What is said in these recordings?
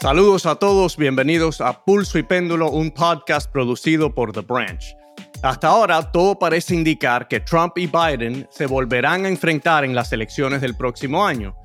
Saludos a todos, bienvenidos a Pulso y Péndulo, un podcast producido por The Branch. Hasta ahora todo parece indicar que Trump y Biden se volverán a enfrentar en las elecciones del próximo año.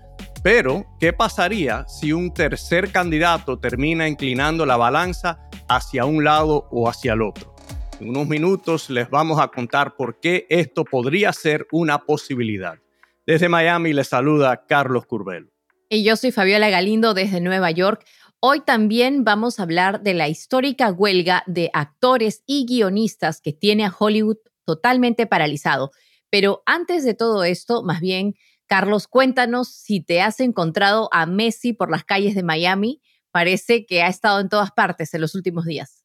Pero, ¿qué pasaría si un tercer candidato termina inclinando la balanza hacia un lado o hacia el otro? En unos minutos les vamos a contar por qué esto podría ser una posibilidad. Desde Miami les saluda Carlos Curbelo. Y yo soy Fabiola Galindo desde Nueva York. Hoy también vamos a hablar de la histórica huelga de actores y guionistas que tiene a Hollywood totalmente paralizado. Pero antes de todo esto, más bien, Carlos, cuéntanos si te has encontrado a Messi por las calles de Miami. Parece que ha estado en todas partes en los últimos días.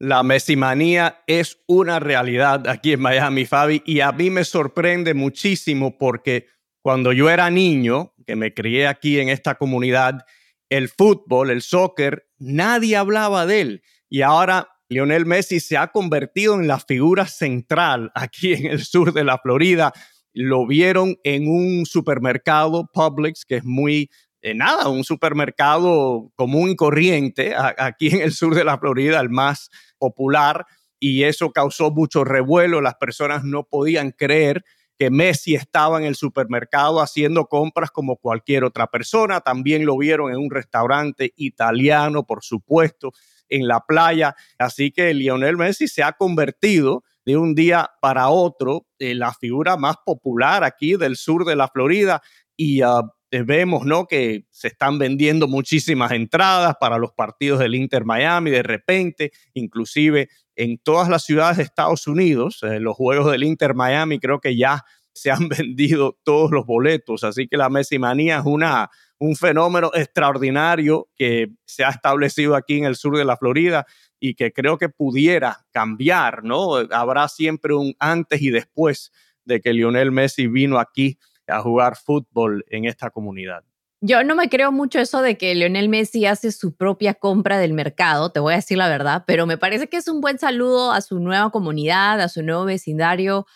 La Messi-manía es una realidad aquí en Miami, Fabi, y a mí me sorprende muchísimo porque cuando yo era niño, que me crié aquí en esta comunidad, el fútbol, el soccer, nadie hablaba de él. Y ahora Lionel Messi se ha convertido en la figura central aquí en el sur de la Florida. Lo vieron en un supermercado Publix, que es muy, eh, nada, un supermercado común y corriente aquí en el sur de la Florida, el más popular. Y eso causó mucho revuelo. Las personas no podían creer que Messi estaba en el supermercado haciendo compras como cualquier otra persona. También lo vieron en un restaurante italiano, por supuesto, en la playa. Así que Lionel Messi se ha convertido de un día para otro en la figura más popular aquí del sur de la Florida y uh, vemos ¿no? que se están vendiendo muchísimas entradas para los partidos del Inter Miami de repente, inclusive en todas las ciudades de Estados Unidos, eh, los juegos del Inter Miami creo que ya se han vendido todos los boletos, así que la Messi manía es una, un fenómeno extraordinario que se ha establecido aquí en el sur de la Florida y que creo que pudiera cambiar, ¿no? Habrá siempre un antes y después de que Lionel Messi vino aquí a jugar fútbol en esta comunidad. Yo no me creo mucho eso de que Lionel Messi hace su propia compra del mercado, te voy a decir la verdad, pero me parece que es un buen saludo a su nueva comunidad, a su nuevo vecindario,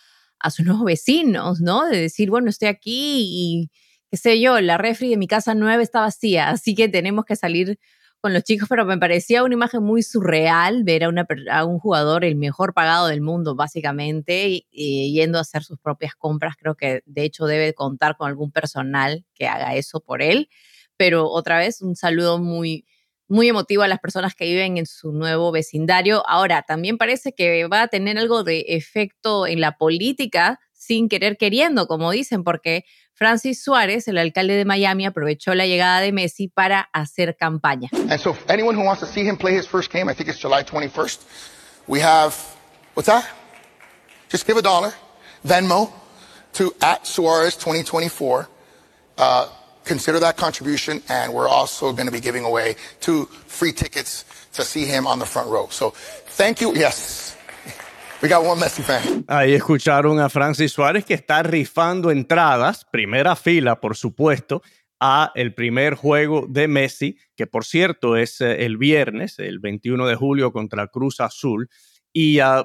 a sus nuevos vecinos, ¿no? De decir, bueno, estoy aquí y qué sé yo, la refri de mi casa nueva está vacía, así que tenemos que salir con los chicos, pero me parecía una imagen muy surreal ver a, un jugador, el mejor pagado del mundo, básicamente, y, yendo a hacer sus propias compras. Creo que de hecho debe contar con algún personal que haga eso por él. Pero otra vez, un saludo muy, muy emotivo a las personas que viven en su nuevo vecindario. Ahora, también parece que va a tener algo de efecto en la política sin querer queriendo, como dicen, porque Francis Suárez, el alcalde de Miami, aprovechó la llegada de Messi para hacer campaña. And so anyone who wants to see him play his first game, I think it's July 21st, we have, what's that? Just give a dollar, Venmo, to at Suarez 2024. Uh, consider that contribution, and we're also going to be giving away two free tickets to see him on the front row. So thank you. Yes. Ahí escucharon a Francis Suárez que está rifando entradas, primera fila, por supuesto, a el primer juego de Messi, que por cierto es eh, el viernes, el 21 de julio contra Cruz Azul. Y uh,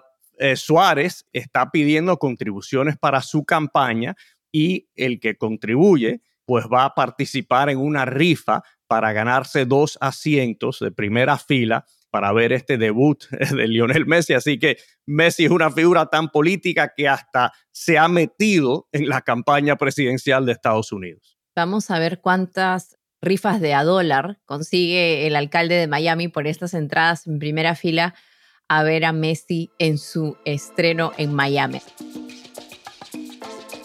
Suárez está pidiendo contribuciones para su campaña y el que contribuye pues va a participar en una rifa para ganarse dos asientos de primera fila para ver este debut de Lionel Messi. Así que Messi es una figura tan política que hasta se ha metido en la campaña presidencial de Estados Unidos. Vamos a ver cuántas rifas de a dólar consigue el alcalde de Miami por estas entradas en primera fila a ver a Messi en su estreno en Miami.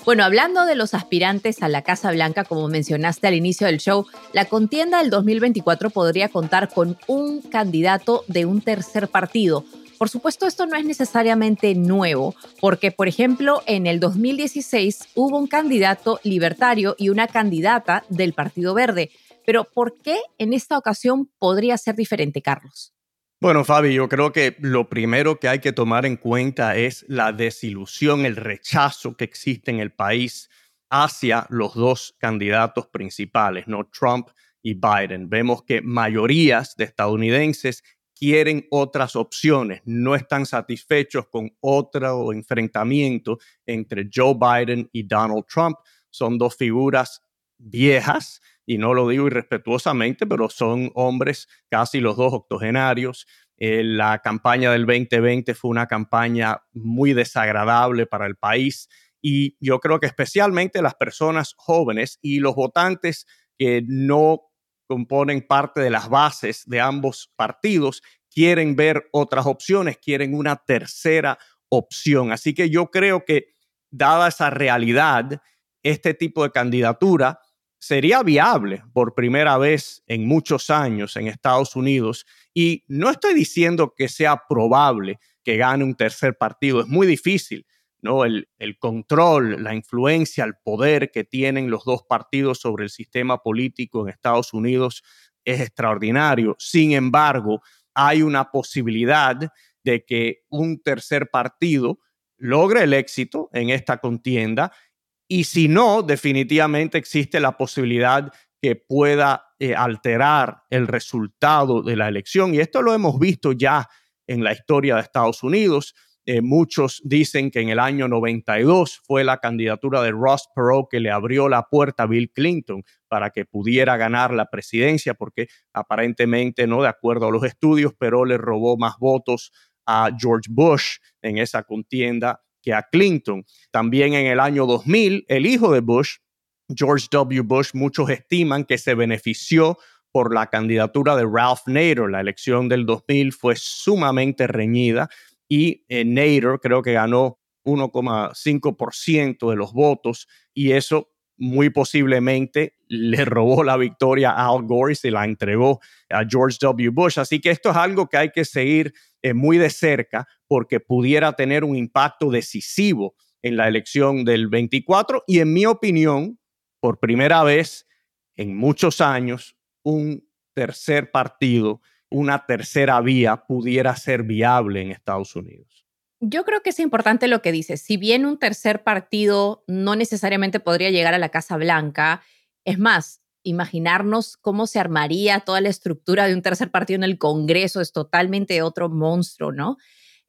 Bueno, hablando de los aspirantes a la Casa Blanca, como mencionaste al inicio del show, la contienda del 2024 podría contar con un candidato de un tercer partido. Por supuesto, esto no es necesariamente nuevo, porque, por ejemplo, en el 2016 hubo un candidato libertario y una candidata del Partido Verde. Pero, ¿por qué en esta ocasión podría ser diferente, Carlos? Bueno, Fabi, yo creo que lo primero que hay que tomar en cuenta es la desilusión, el rechazo que existe en el país hacia los dos candidatos principales, ¿no? Trump y Biden. Vemos que mayorías de estadounidenses quieren otras opciones, no están satisfechos con otro enfrentamiento entre Joe Biden y Donald Trump. Son dos figuras viejas, y no lo digo irrespetuosamente, pero son hombres casi los dos octogenarios. Eh, la campaña del 2020 fue una campaña muy desagradable para el país y yo creo que especialmente las personas jóvenes y los votantes que no componen parte de las bases de ambos partidos quieren ver otras opciones, quieren una tercera opción. Así que yo creo que dada esa realidad, este tipo de candidatura sería viable por primera vez en muchos años en Estados Unidos. Y no estoy diciendo que sea probable que gane un tercer partido, es muy difícil. ¿no? El, el, control, la influencia, el poder que tienen los dos partidos sobre el sistema político en Estados Unidos es extraordinario. Sin embargo, hay una posibilidad de que un tercer partido logre el éxito en esta contienda y si no, definitivamente existe la posibilidad que pueda eh, alterar el resultado de la elección. Y esto lo hemos visto ya en la historia de Estados Unidos. Eh, muchos dicen que en el año 92 fue la candidatura de Ross Perot que le abrió la puerta a Bill Clinton para que pudiera ganar la presidencia, porque aparentemente, no de acuerdo a los estudios, Perot le robó más votos a George Bush en esa contienda que a Clinton. También en el año 2000, el hijo de Bush, George W. Bush, muchos estiman que se benefició por la candidatura de Ralph Nader. La elección del 2000 fue sumamente reñida y eh, Nader creo que ganó 1,5% de los votos y eso muy posiblemente le robó la victoria a Al Gore y se la entregó a George W. Bush. Así que esto es algo que hay que seguir eh, muy de cerca porque pudiera tener un impacto decisivo en la elección del 24 y en mi opinión, por primera vez en muchos años, un tercer partido, una tercera vía pudiera ser viable en Estados Unidos. Yo creo que es importante lo que dices. Si bien un tercer partido no necesariamente podría llegar a la Casa Blanca, es más, imaginarnos cómo se armaría toda la estructura de un tercer partido en el Congreso es totalmente otro monstruo, ¿no?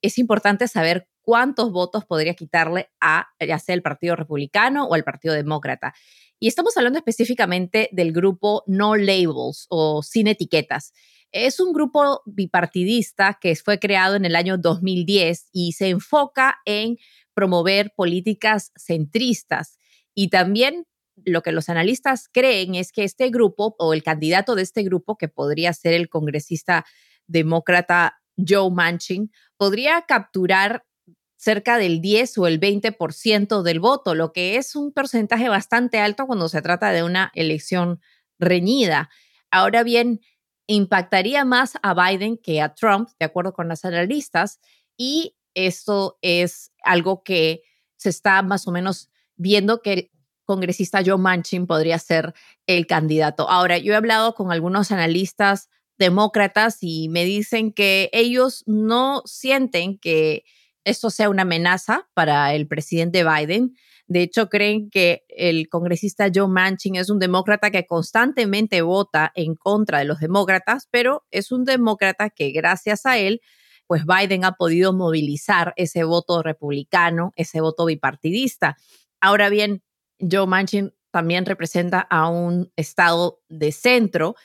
Es importante saber cuántos votos podría quitarle a ya el Partido Republicano o el Partido Demócrata. Y estamos hablando específicamente del grupo No Labels o sin etiquetas. Es un grupo bipartidista que fue creado en el año 2010 y se enfoca en promover políticas centristas y también lo que los analistas creen es que este grupo o el candidato de este grupo, que podría ser el congresista demócrata Joe Manchin, podría capturar cerca del 10 o el 20% del voto, lo que es un porcentaje bastante alto cuando se trata de una elección reñida. Ahora bien, impactaría más a Biden que a Trump, de acuerdo con las analistas, y esto es algo que se está más o menos viendo que congresista Joe Manchin podría ser el candidato. Ahora, yo he hablado con algunos analistas demócratas y me dicen que ellos no sienten que esto sea una amenaza para el presidente Biden. De hecho, creen que el congresista Joe Manchin es un demócrata que constantemente vota en contra de los demócratas, pero es un demócrata que gracias a él, pues Biden ha podido movilizar ese voto republicano, ese voto bipartidista. Ahora bien, Joe Manchin también representa a un estado de centro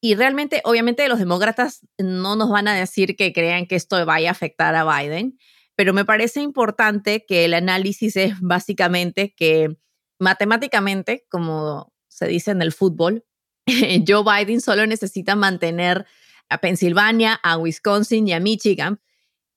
y realmente, obviamente, los demócratas no nos van a decir que crean que esto vaya a afectar a Biden, pero me parece importante que el análisis es básicamente que matemáticamente, como se dice en el fútbol, Joe Biden solo necesita mantener a Pensilvania, a Wisconsin y a Michigan,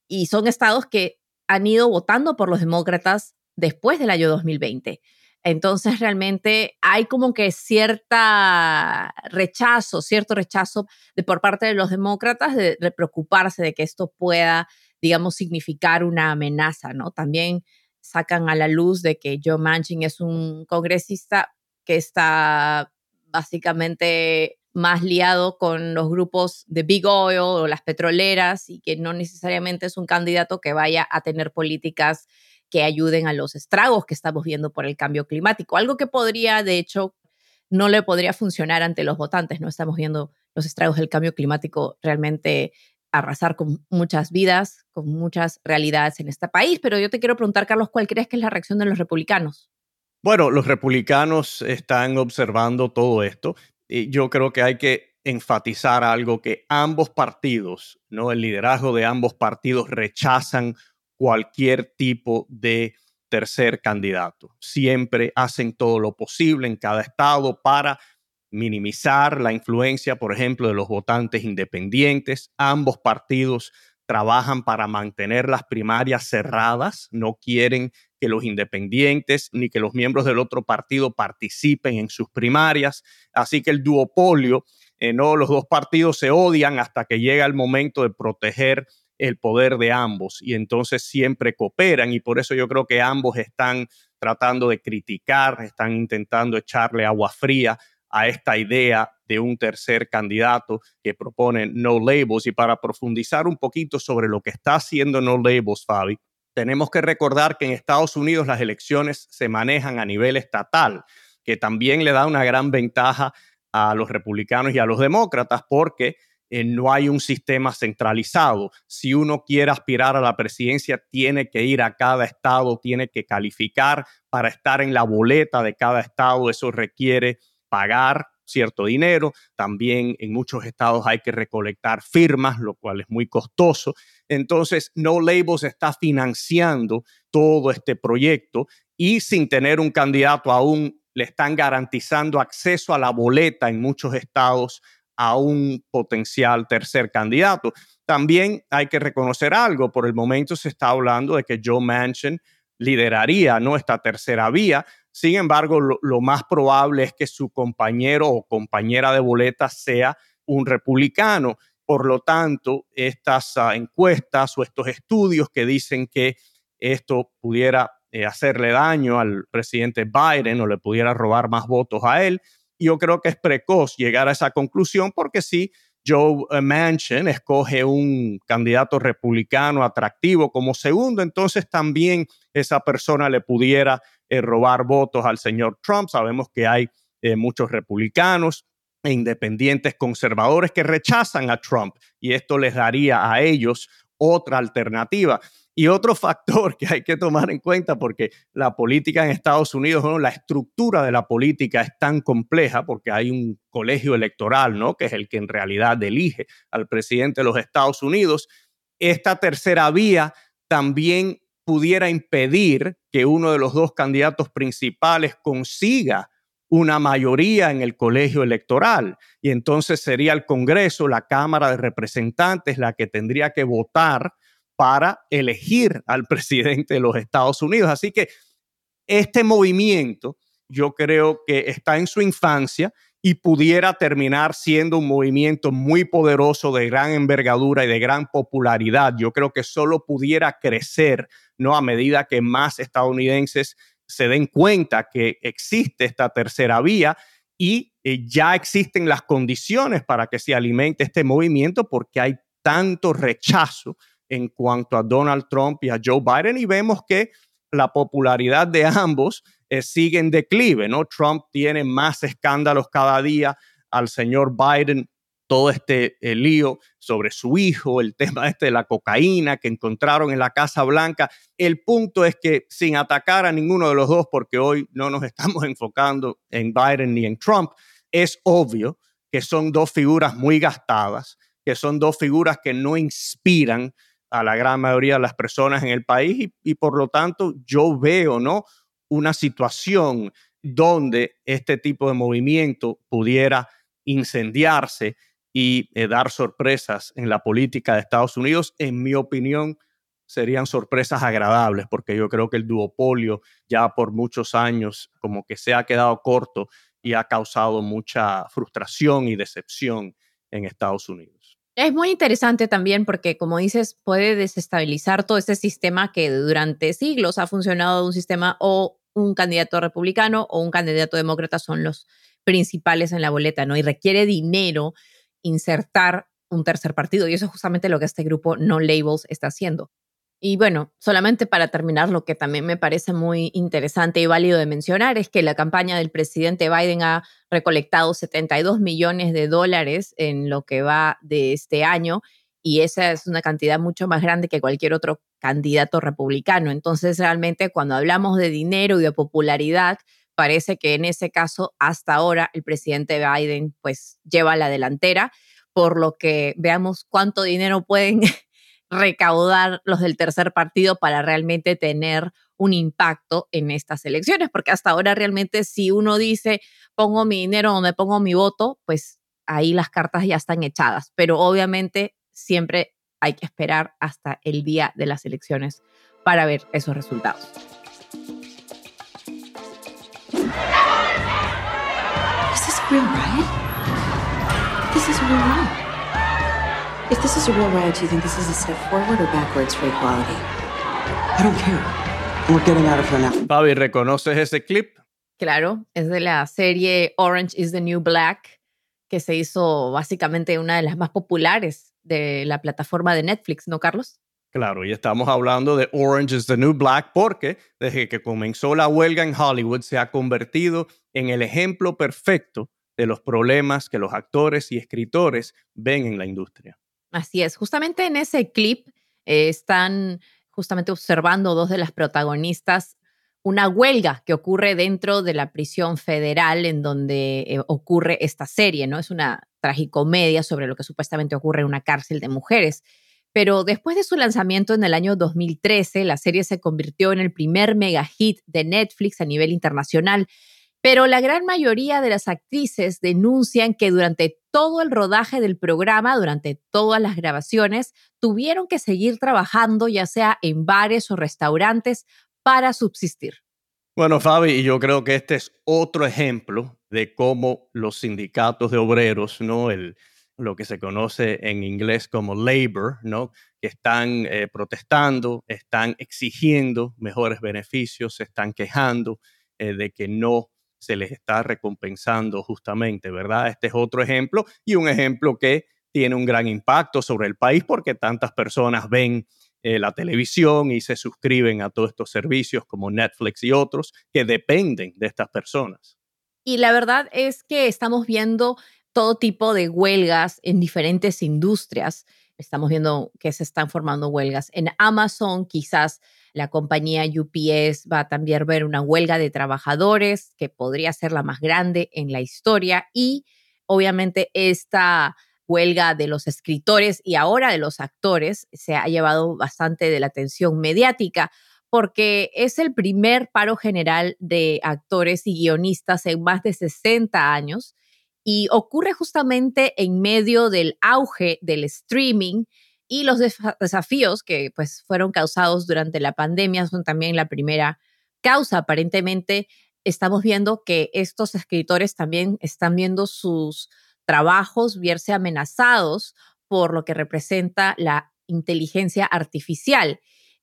y son estados que han ido votando por los demócratas después del año 2020. Entonces, realmente hay como que cierta rechazo, cierto rechazo de por parte de los demócratas de preocuparse de que esto pueda digamos, significar una amenaza, ¿no? También sacan a la luz de que Joe Manchin es un congresista que está básicamente más liado con los grupos de Big Oil o las petroleras y que no necesariamente es un candidato que vaya a tener políticas que ayuden a los estragos que estamos viendo por el cambio climático. Algo que podría, de hecho, no le podría funcionar ante los votantes. No estamos viendo los estragos del cambio climático realmente arrasar con muchas vidas, con muchas realidades en este país. Pero yo te quiero preguntar, Carlos, ¿cuál crees que es la reacción de los republicanos? Bueno, los republicanos están observando todo esto yo creo que hay que enfatizar algo que ambos partidos, ¿no? El liderazgo de ambos partidos rechazan cualquier tipo de tercer candidato. Siempre hacen todo lo posible en cada estado para minimizar la influencia, por ejemplo, de los votantes independientes. Ambos partidos trabajan para mantener las primarias cerradas, no quieren que los independientes ni que los miembros del otro partido participen en sus primarias. Así que el duopolio, eh, no, los dos partidos se odian hasta que llega el momento de proteger el poder de ambos y entonces siempre cooperan y por eso yo creo que ambos están tratando de criticar, están intentando echarle agua fría a esta idea de un tercer candidato que propone No Labels. Y para profundizar un poquito sobre lo que está haciendo No Labels, Fabi, tenemos que recordar que en Estados Unidos las elecciones se manejan a nivel estatal, que también le da una gran ventaja a los republicanos y a los demócratas porque eh, no hay un sistema centralizado. Si uno quiere aspirar a la presidencia, tiene que ir a cada estado, tiene que calificar para estar en la boleta de cada estado. Eso requiere pagar cierto dinero. También en muchos estados hay que recolectar firmas, lo cual es muy costoso. Entonces, No Labels está financiando todo este proyecto y sin tener un candidato aún le están garantizando acceso a la boleta en muchos estados a un potencial tercer candidato. También hay que reconocer algo, por el momento se está hablando de que Joe Manchin lideraría ¿no? esta tercera vía. Sin embargo, lo, más probable es que su compañero o compañera de boleta sea un republicano. Por lo tanto, estas ah, encuestas o estos estudios que dicen que esto pudiera eh, hacerle daño al presidente Biden o le pudiera robar más votos a él, yo creo que es precoz llegar a esa conclusión porque si Joe eh, Manchin escoge un candidato republicano atractivo como segundo, entonces también esa persona le pudiera eh, robar votos al señor Trump. Sabemos que hay eh, muchos republicanos e independientes conservadores que rechazan a Trump y esto les daría a ellos otra alternativa. Y otro factor que hay que tomar en cuenta, porque la política en Estados Unidos, la estructura de la política es tan compleja, porque hay un colegio electoral, ¿no? que es el que en realidad elige al presidente de los Estados Unidos. Esta tercera vía también pudiera impedir que uno de los dos candidatos principales consiga una mayoría en el colegio electoral. Y entonces sería el Congreso, la Cámara de Representantes, la que tendría que votar para elegir al presidente de los Estados Unidos. Así que este movimiento yo creo que está en su infancia y pudiera terminar siendo un movimiento muy poderoso de gran envergadura y de gran popularidad. Yo creo que solo pudiera crecer, ¿no? A medida que más estadounidenses se den cuenta que existe esta tercera vía y eh, ya existen las condiciones para que se alimente este movimiento porque hay tanto rechazo en cuanto a Donald Trump y a Joe Biden y vemos que la popularidad de ambos eh, sigue en declive, ¿no? Trump tiene más escándalos cada día al señor Biden, todo este eh, lío sobre su hijo, el tema este de la cocaína que encontraron en la Casa Blanca. El punto es que sin atacar a ninguno de los dos, porque hoy no nos estamos enfocando en Biden ni en Trump, es obvio que son dos figuras muy gastadas, que son dos figuras que no inspiran a la gran mayoría de las personas en el país y, por lo tanto yo veo, ¿no? Una situación donde este tipo de movimiento pudiera incendiarse y eh, dar sorpresas en la política de Estados Unidos, en mi opinión, serían sorpresas agradables, porque yo creo que el duopolio ya por muchos años como que se ha quedado corto y ha causado mucha frustración y decepción en Estados Unidos. Es muy interesante también porque, como dices, puede desestabilizar todo ese sistema que durante siglos ha funcionado un sistema o un candidato republicano o un candidato demócrata son los principales en la boleta, ¿no? Y requiere dinero insertar un tercer partido y eso es justamente lo que este grupo No Labels está haciendo. Y bueno, solamente para terminar, lo que también me parece muy interesante y válido de mencionar es que la campaña del presidente Biden ha recolectado 72 millones de dólares en lo que va de este año y esa es una cantidad mucho más grande que cualquier otro candidato republicano. Entonces, realmente cuando hablamos de dinero y de popularidad, parece que en ese caso, hasta ahora, el presidente Biden pues lleva la delantera, por lo que veamos cuánto dinero pueden recaudar los del tercer partido para realmente tener un impacto en estas elecciones, porque hasta ahora realmente si uno dice pongo mi dinero donde pongo mi voto, pues ahí las cartas ya están echadas, pero obviamente siempre hay que esperar hasta el día de las elecciones para ver esos resultados. Real real. If this is a real riot, do you think this is a step forward or backwards for equality? I don't care. We're getting out of here now. Fabi, ¿reconoces ese clip? Claro, es de la serie Orange is the New Black, que se hizo básicamente una de las más populares de la plataforma de Netflix, ¿no, Carlos? Claro, y estamos hablando de Orange is the New Black porque desde que comenzó la huelga en Hollywood se ha convertido en el ejemplo perfecto de los problemas que los actores y escritores ven en la industria. Así es, justamente en ese clip eh, están justamente observando dos de las protagonistas una huelga que ocurre dentro de la prisión federal en donde eh, ocurre esta serie, ¿no? Es una tragicomedia sobre lo que supuestamente ocurre en una cárcel de mujeres. Pero después de su lanzamiento en el año 2013, la serie se convirtió en el primer mega hit de Netflix a nivel internacional. Pero la gran mayoría de las actrices denuncian que durante todo el rodaje del programa, durante todas las grabaciones, tuvieron que seguir trabajando ya sea en bares o restaurantes para subsistir. Bueno, Fabi, yo creo que este es otro ejemplo de cómo los sindicatos de obreros, ¿no? El, lo que se conoce en inglés como labor, ¿no? que están eh, protestando, están exigiendo mejores beneficios, se están quejando eh, de que no se les está recompensando justamente, ¿verdad? Este es otro ejemplo y un ejemplo que tiene un gran impacto sobre el país porque tantas personas ven eh, la televisión y se suscriben a todos estos servicios como Netflix y otros que dependen de estas personas. Y la verdad es que estamos viendo todo tipo de huelgas en diferentes industrias. Estamos viendo que se están formando huelgas. En Amazon, quizás la compañía UPS va a también ver una huelga de trabajadores que podría ser la más grande en la historia y obviamente esta huelga de los escritores y ahora de los actores se ha llevado bastante de la atención mediática porque es el primer paro general de actores y guionistas en más de 60 años y ocurre justamente en medio del auge del streaming y los desafíos que pues fueron causados durante la pandemia son también la primera causa. Aparentemente estamos viendo que estos escritores también están viendo sus trabajos verse amenazados por lo que representa la inteligencia artificial.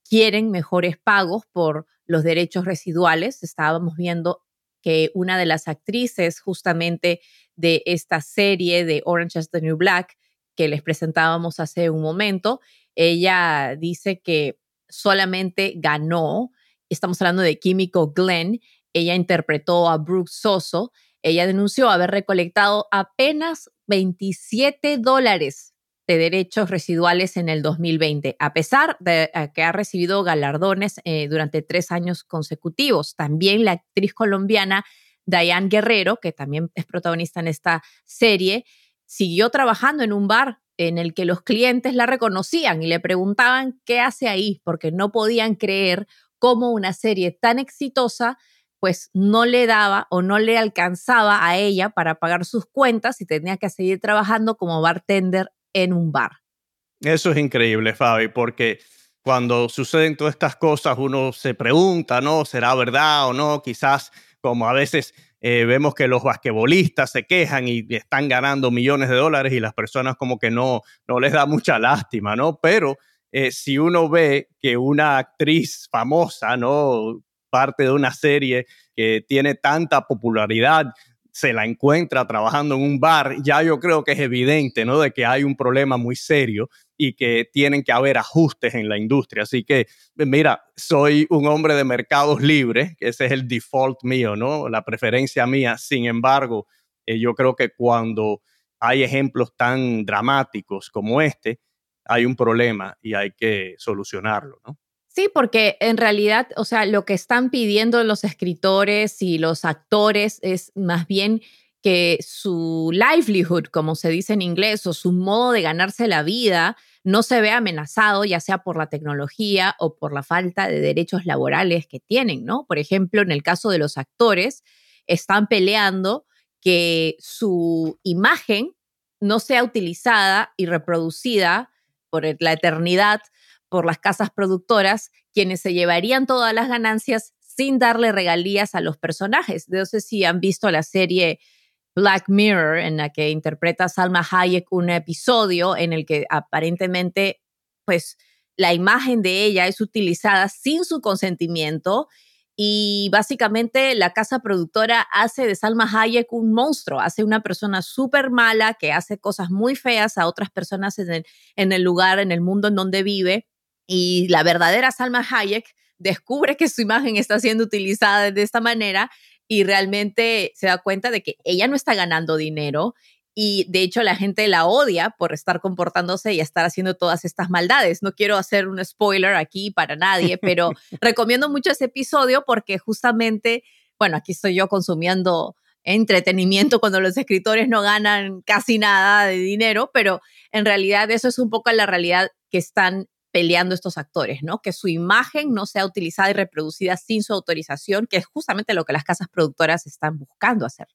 Quieren mejores pagos por los derechos residuales. Estábamos viendo que una de las actrices justamente de esta serie de Orange is the New Black que les presentábamos hace un momento, ella dice que solamente ganó, estamos hablando de Químico Glenn, ella interpretó a Brooke Soso, ella denunció haber recolectado apenas 27 dólares de derechos residuales en el 2020, a pesar de eh, que ha recibido galardones eh, durante tres años consecutivos. También la actriz colombiana Diane Guerrero, que también es protagonista en esta serie, siguió trabajando en un bar en el que los clientes la reconocían y le preguntaban qué hace ahí, porque no podían creer cómo una serie tan exitosa pues no le daba o no le alcanzaba a ella para pagar sus cuentas y tenía que seguir trabajando como bartender en un bar. Eso es increíble, Fabi, porque cuando suceden todas estas cosas uno se pregunta, ¿no? ¿Será verdad o no? Quizás como a veces eh, vemos que los basquetbolistas se quejan y están ganando millones de dólares y las personas como que no, no les da mucha lástima, ¿no? Pero eh, si uno ve que una actriz famosa, ¿no? parte de una serie que tiene tanta popularidad se la encuentra trabajando en un bar, ya yo creo que es evidente, ¿no? De que hay un problema muy serio y que tienen que haber ajustes en la industria. Así que, mira, soy un hombre de mercados libres, ese es el default mío, ¿no? La preferencia mía. Sin embargo, eh, yo creo que cuando hay ejemplos tan dramáticos como este, hay un problema y hay que solucionarlo, ¿no? Sí, porque en realidad, o sea, lo que están pidiendo los escritores y los actores es más bien que su livelihood, como se dice en inglés, o su modo de ganarse la vida, no se vea amenazado, ya sea por la tecnología o por la falta de derechos laborales que tienen, ¿no? Por ejemplo, en el caso de los actores, están peleando que su imagen no sea utilizada y reproducida por la eternidad por las casas productoras, quienes se llevarían todas las ganancias sin darle regalías a los personajes. No sé si han visto la serie Black Mirror, en la que interpreta Salma Hayek un episodio en el que aparentemente, pues, la imagen de ella es utilizada sin su consentimiento y básicamente la casa productora hace de Salma Hayek un monstruo, hace una persona súper mala que hace cosas muy feas a otras personas en el, en el lugar, en el mundo en donde vive y la verdadera Salma Hayek descubre que su imagen está siendo utilizada de esta manera y realmente se da cuenta de que ella no está ganando dinero y de hecho la gente la odia por estar comportándose y estar haciendo todas estas maldades. No quiero hacer un spoiler aquí para nadie, pero recomiendo mucho ese episodio porque justamente, bueno, aquí estoy yo consumiendo entretenimiento cuando los escritores no ganan casi nada de dinero, pero en realidad eso es un poco la realidad que están peleando estos actores, ¿no? Que su imagen no sea utilizada y reproducida sin su autorización, que es justamente lo que las casas productoras están buscando hacer.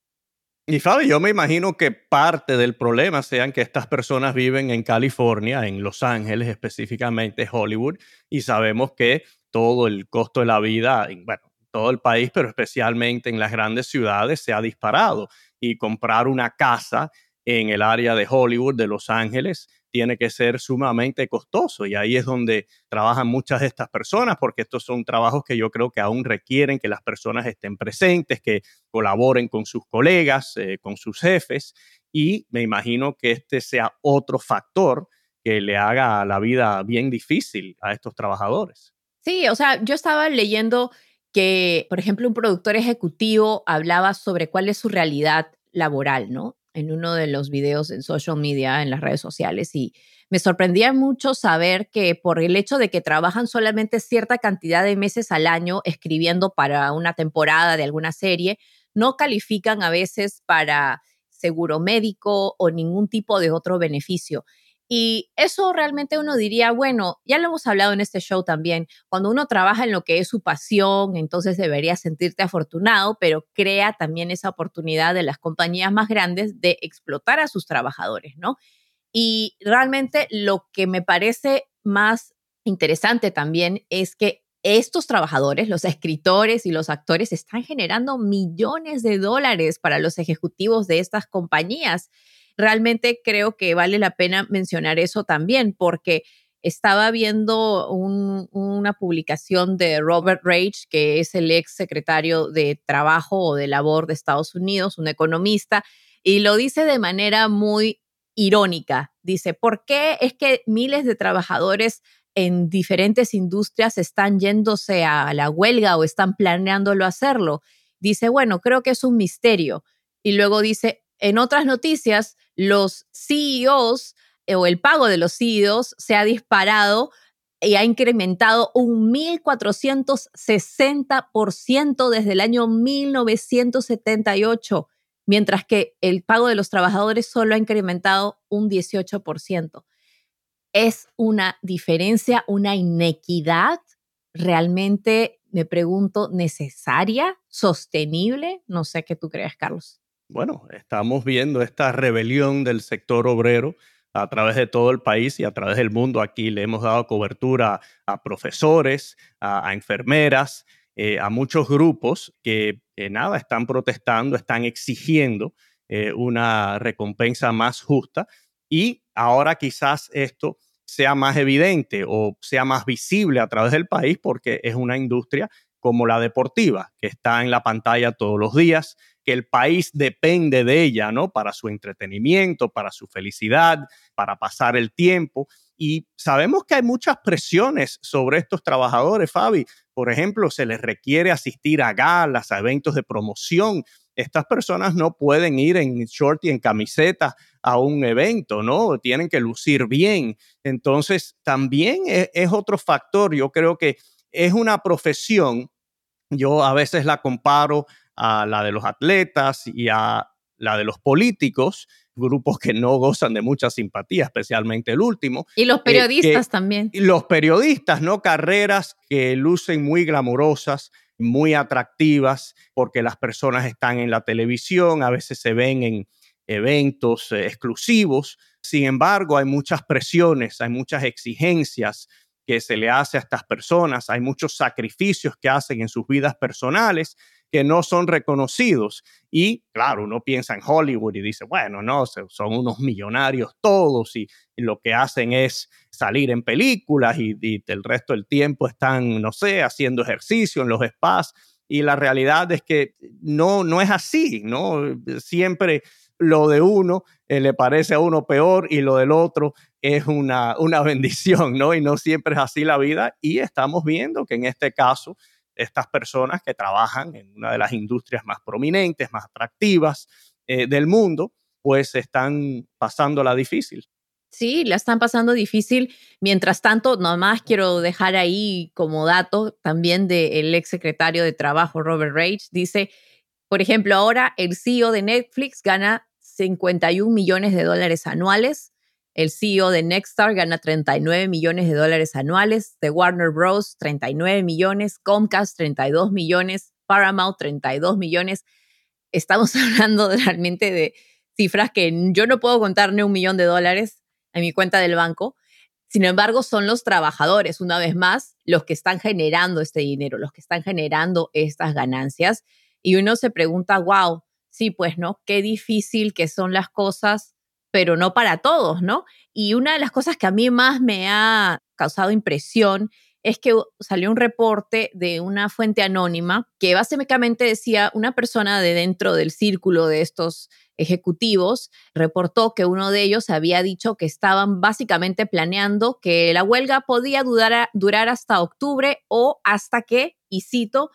Y Fabi, yo me imagino que parte del problema sean que estas personas viven en California, en Los Ángeles específicamente, Hollywood, y sabemos que todo el costo de la vida, bueno, todo el país, pero especialmente en las grandes ciudades, se ha disparado. Y comprar una casa en el área de Hollywood, de Los Ángeles, tiene que ser sumamente costoso y ahí es donde trabajan muchas de estas personas porque estos son trabajos que yo creo que aún requieren que las personas estén presentes, que colaboren con sus colegas, eh, con sus jefes y me imagino que este sea otro factor que le haga la vida bien difícil a estos trabajadores. Sí, o sea, yo estaba leyendo que, por ejemplo, un productor ejecutivo hablaba sobre cuál es su realidad laboral, ¿no? En uno de los videos en social media, en las redes sociales, y me sorprendía mucho saber que por el hecho de que trabajan solamente cierta cantidad de meses al año escribiendo para una temporada de alguna serie, no califican a veces para seguro médico o ningún tipo de otro beneficio. Y eso realmente uno diría, bueno, ya lo hemos hablado en este show también, cuando uno trabaja en lo que es su pasión, entonces debería sentirte afortunado, pero crea también esa oportunidad de las compañías más grandes de explotar a sus trabajadores, ¿no? Y realmente lo que me parece más interesante también es que estos trabajadores, los escritores y los actores, están generando millones de dólares para los ejecutivos de estas compañías realmente creo que vale la pena mencionar eso también, porque estaba viendo una publicación de Robert Rage, que es el ex secretario de Trabajo o de Labor de Estados Unidos, un economista, y lo dice de manera muy irónica. Dice, ¿por qué es que miles de trabajadores en diferentes industrias están yéndose a la huelga o están planeándolo hacerlo? Dice, bueno, creo que es un misterio. Y luego dice, en otras noticias, los CEOs eh, o el pago de los CEOs se ha disparado y ha incrementado un 1.460% desde el año 1978, mientras que el pago de los trabajadores solo ha incrementado un 18%. Es una diferencia, una inequidad realmente, me pregunto, necesaria, sostenible. No sé qué tú crees, Carlos bueno, estamos viendo esta rebelión del sector obrero a través de todo el país y a través del mundo. Aquí le hemos dado cobertura a profesores, a, enfermeras, eh, a muchos grupos que eh, nada, están protestando, están exigiendo eh, una recompensa más justa y ahora quizás esto sea más evidente o sea más visible a través del país porque es una industria como la deportiva, que está en la pantalla todos los días, que el país depende de ella, ¿no? Para su entretenimiento, para su felicidad, para pasar el tiempo. Y sabemos que hay muchas presiones sobre estos trabajadores, Fabi. Por ejemplo, se les requiere asistir a galas, a eventos de promoción estas personas no pueden ir en short y en camiseta a un evento, ¿no? Tienen que lucir bien. Entonces, también es, es otro factor. Yo creo que es una profesión, yo a veces la comparo a la de los atletas y a la de los políticos, grupos que no gozan de mucha simpatía, especialmente el último. Y los eh, periodistas también. Y los periodistas, ¿no? Carreras que lucen muy glamorosas, muy atractivas, porque las personas están en la televisión, a veces se ven en eventos eh, exclusivos. Sin embargo, hay muchas presiones, hay muchas exigencias que se le hace a estas personas, hay muchos sacrificios que hacen en sus vidas personales que no son reconocidos. Y claro, uno piensa en Hollywood y dice, bueno, no, son unos millonarios todos y, lo que hacen es salir en películas y, y, el resto del tiempo están, no sé, haciendo ejercicio en los spas. Y la realidad es que no, no es así, ¿no? Siempre lo de uno eh, le parece a uno peor y lo del otro es una, una bendición, ¿no? Y no siempre es así la vida. Y estamos viendo que en este caso, estas personas que trabajan en una de las industrias más prominentes, más atractivas eh, del mundo, pues están pasando la difícil. Sí, la están pasando difícil. Mientras tanto, nomás quiero dejar ahí como dato también del ex secretario de Trabajo, Robert Rage, dice, por ejemplo, ahora el CEO de Netflix gana 51 millones de dólares anuales el CEO de Nexstar gana 39 millones de dólares anuales, de Warner Bros. 39 millones, Comcast 32 millones, Paramount 32 millones. Estamos hablando realmente de cifras que yo no puedo contar ni un millón de dólares en mi cuenta del banco. Sin embargo, son los trabajadores, una vez más, los que están generando este dinero, los que están generando estas ganancias. Y uno se pregunta, wow, sí, pues, ¿no? Qué difícil que son las cosas pero no para todos, ¿no? Y una de las cosas que a mí más me ha causado impresión es que salió un reporte de una fuente anónima que básicamente decía una persona de dentro del círculo de estos ejecutivos reportó que uno de ellos había dicho que estaban básicamente planeando que la huelga podía durar, durar hasta octubre o hasta que, y cito,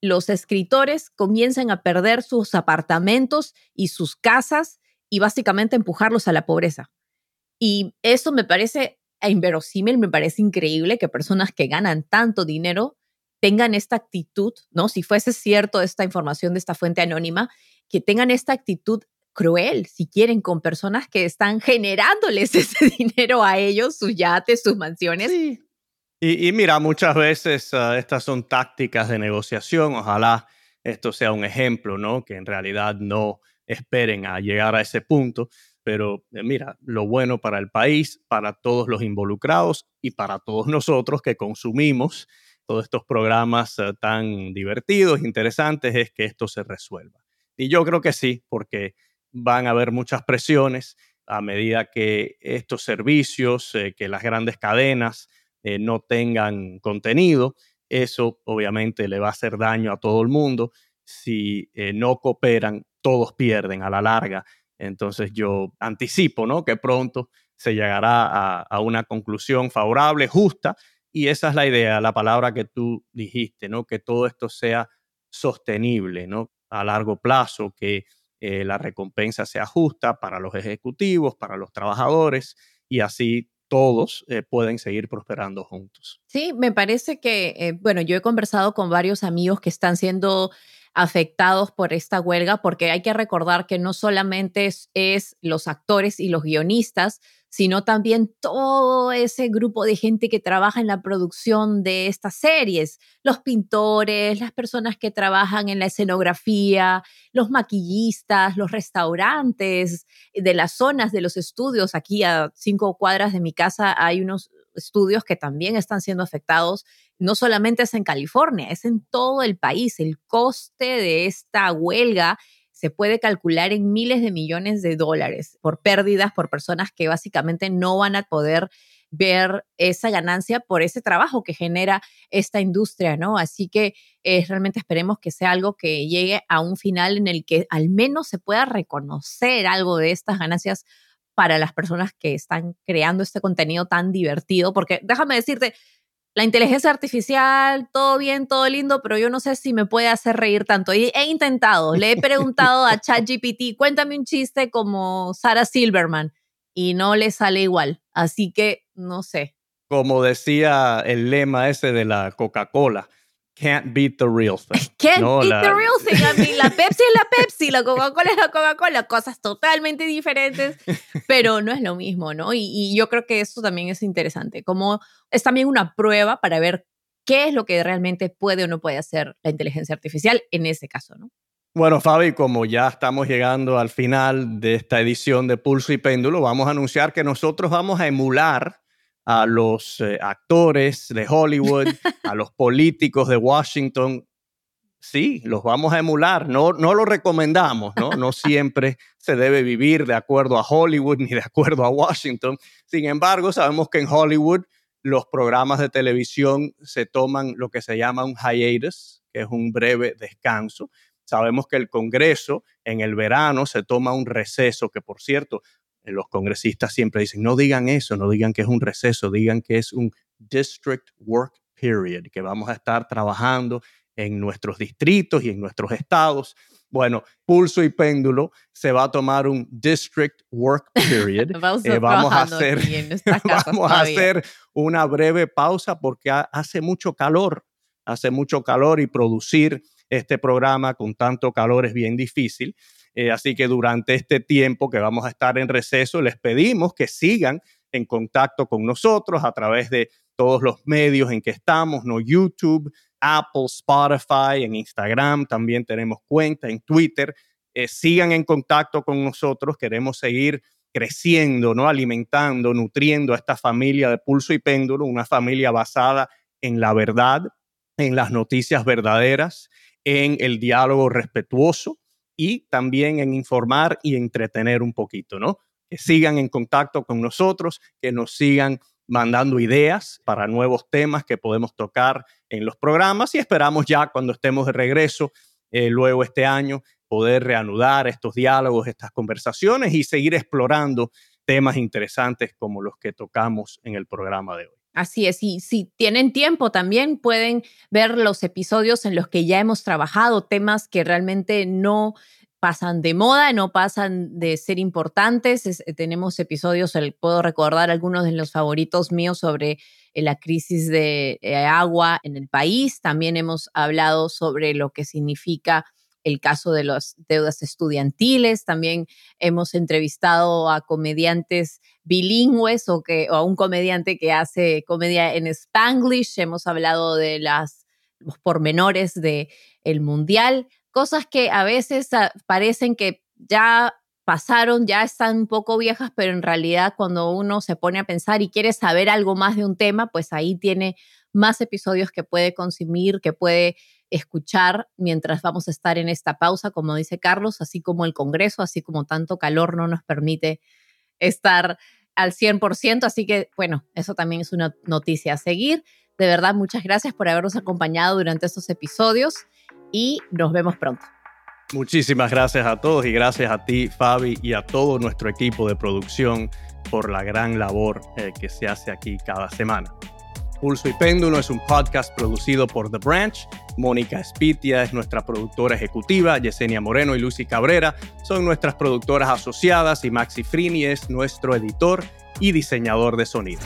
los escritores comiencen a perder sus apartamentos y sus casas y básicamente empujarlos a la pobreza. Y eso me parece inverosímil, me parece increíble que personas que ganan tanto dinero tengan esta actitud, ¿no? Si fuese cierto esta información de esta fuente anónima, que tengan esta actitud cruel, si quieren, con personas que están generándoles ese dinero a ellos, sus yates, sus mansiones. Sí. Y, mira, muchas veces ah, estas son tácticas de negociación, ojalá esto sea un ejemplo, ¿no? Que en realidad no esperen a llegar a ese punto. Pero eh, mira, lo bueno para el país, para todos los involucrados y para todos nosotros que consumimos todos estos programas eh, tan divertidos, interesantes, es que esto se resuelva. Y yo creo que sí, porque van a haber muchas presiones a medida que estos servicios, eh, que las grandes cadenas no tengan contenido. Eso obviamente le va a hacer daño a todo el mundo si no cooperan todos pierden a la larga. Entonces yo anticipo, ¿no? Que pronto se llegará a, una conclusión favorable, justa, y esa es la idea, la palabra que tú dijiste, ¿no? Que todo esto sea sostenible, ¿no? A largo plazo, que eh, la recompensa sea justa para los ejecutivos, para los trabajadores, y así todos eh, pueden seguir prosperando juntos. Sí, me parece que, eh, bueno, yo he conversado con varios amigos que están siendo afectados por esta huelga, porque hay que recordar que no solamente es, los actores y los guionistas, sino también todo ese grupo de gente que trabaja en la producción de estas series, los pintores, las personas que trabajan en la escenografía, los maquillistas, los restaurantes de las zonas de los estudios. Aquí a cinco cuadras de mi casa hay unos estudios que también están siendo afectados no solamente es en California, es en todo el país. El coste de esta huelga se puede calcular en miles de millones de dólares por pérdidas, por personas que básicamente no van a poder ver esa ganancia por ese trabajo que genera esta industria, ¿no? Así que eh, realmente esperemos que sea algo que llegue a un final en el que al menos se pueda reconocer algo de estas ganancias para las personas que están creando este contenido tan divertido, porque déjame decirte, la inteligencia artificial, todo bien, todo lindo, pero yo no sé si me puede hacer reír tanto. Y he intentado, le he preguntado a ChatGPT, cuéntame un chiste como Sarah Silverman, y no le sale igual. Así que no sé. Como decía el lema ese de la Coca-Cola, can't beat the real thing. Can't beat the real thing. I mean, la Pepsi es la Pepsi, la Coca-Cola es la Coca-Cola, cosas totalmente diferentes, pero no es lo mismo, ¿no? Y, y, yo creo que eso también es interesante, como es también una prueba para ver qué es lo que realmente puede o no puede hacer la inteligencia artificial en ese caso, ¿no? Bueno, Fabi, como ya estamos llegando al final de esta edición de Pulso y Péndulo, vamos a anunciar que nosotros vamos a emular a los eh, actores de Hollywood, a los políticos de Washington. Sí, los vamos a emular, no, no lo recomendamos, ¿no? No siempre se debe vivir de acuerdo a Hollywood ni de acuerdo a Washington. Sin embargo, sabemos que en Hollywood los programas de televisión se toman lo que se llama un hiatus, que es un breve descanso. Sabemos que el Congreso en el verano se toma un receso, que por cierto, los congresistas siempre dicen, no digan eso, no digan que es un receso, digan que es un District Work Period, que vamos a estar trabajando en nuestros distritos y en nuestros estados. Bueno, pulso y péndulo se va a tomar un District Work Period. vamos, eh, vamos a hacer, vamos a hacer una breve pausa porque hace mucho calor, hace mucho calor y producir este programa con tanto calor es bien difícil. Eh, así que durante este tiempo que vamos a estar en receso, les pedimos que sigan en contacto con nosotros a través de todos los medios en que estamos, ¿no? YouTube, Apple, Spotify, en Instagram, también tenemos cuenta, en Twitter. Eh, sigan en contacto con nosotros, queremos seguir creciendo, ¿no? Alimentando, nutriendo a esta familia de pulso y péndulo, una familia basada en la verdad, en las noticias verdaderas, en el diálogo respetuoso y también en informar y entretener un poquito, ¿no? Que sigan en contacto con nosotros, que nos sigan mandando ideas para nuevos temas que podemos tocar en los programas y esperamos ya cuando estemos de regreso eh, luego este año poder reanudar estos diálogos, estas conversaciones y seguir explorando temas interesantes como los que tocamos en el programa de hoy. Así es, y si tienen tiempo también pueden ver los episodios en los que ya hemos trabajado, temas que realmente no pasan de moda, no pasan de ser importantes. Eh, tenemos episodios, puedo recordar algunos de los favoritos míos sobre eh, la crisis de eh, agua en el país. También hemos hablado sobre lo que significa el caso de las deudas estudiantiles. También hemos entrevistado a comediantes bilingües o, que, a un comediante que hace comedia en spanglish. Hemos hablado de las, los pormenores del el mundial, cosas que a veces parecen que ya pasaron, ya están un poco viejas, pero en realidad cuando uno se pone a pensar y quiere saber algo más de un tema, pues ahí tiene más episodios que puede consumir, que puede escuchar mientras vamos a estar en esta pausa, como dice Carlos, así como el Congreso, así como tanto calor no nos permite estar al 100%, así que bueno, eso también es una noticia a seguir. De verdad, muchas gracias por habernos acompañado durante estos episodios y nos vemos pronto. Muchísimas gracias a todos y gracias a ti, Fabi, y a todo nuestro equipo de producción por la gran labor eh, que se hace aquí cada semana. Pulso y Péndulo es un podcast producido por The Branch. Mónica Espitia es nuestra productora ejecutiva, Yesenia Moreno y Lucy Cabrera son nuestras productoras asociadas y Maxi Frini es nuestro editor y diseñador de sonido.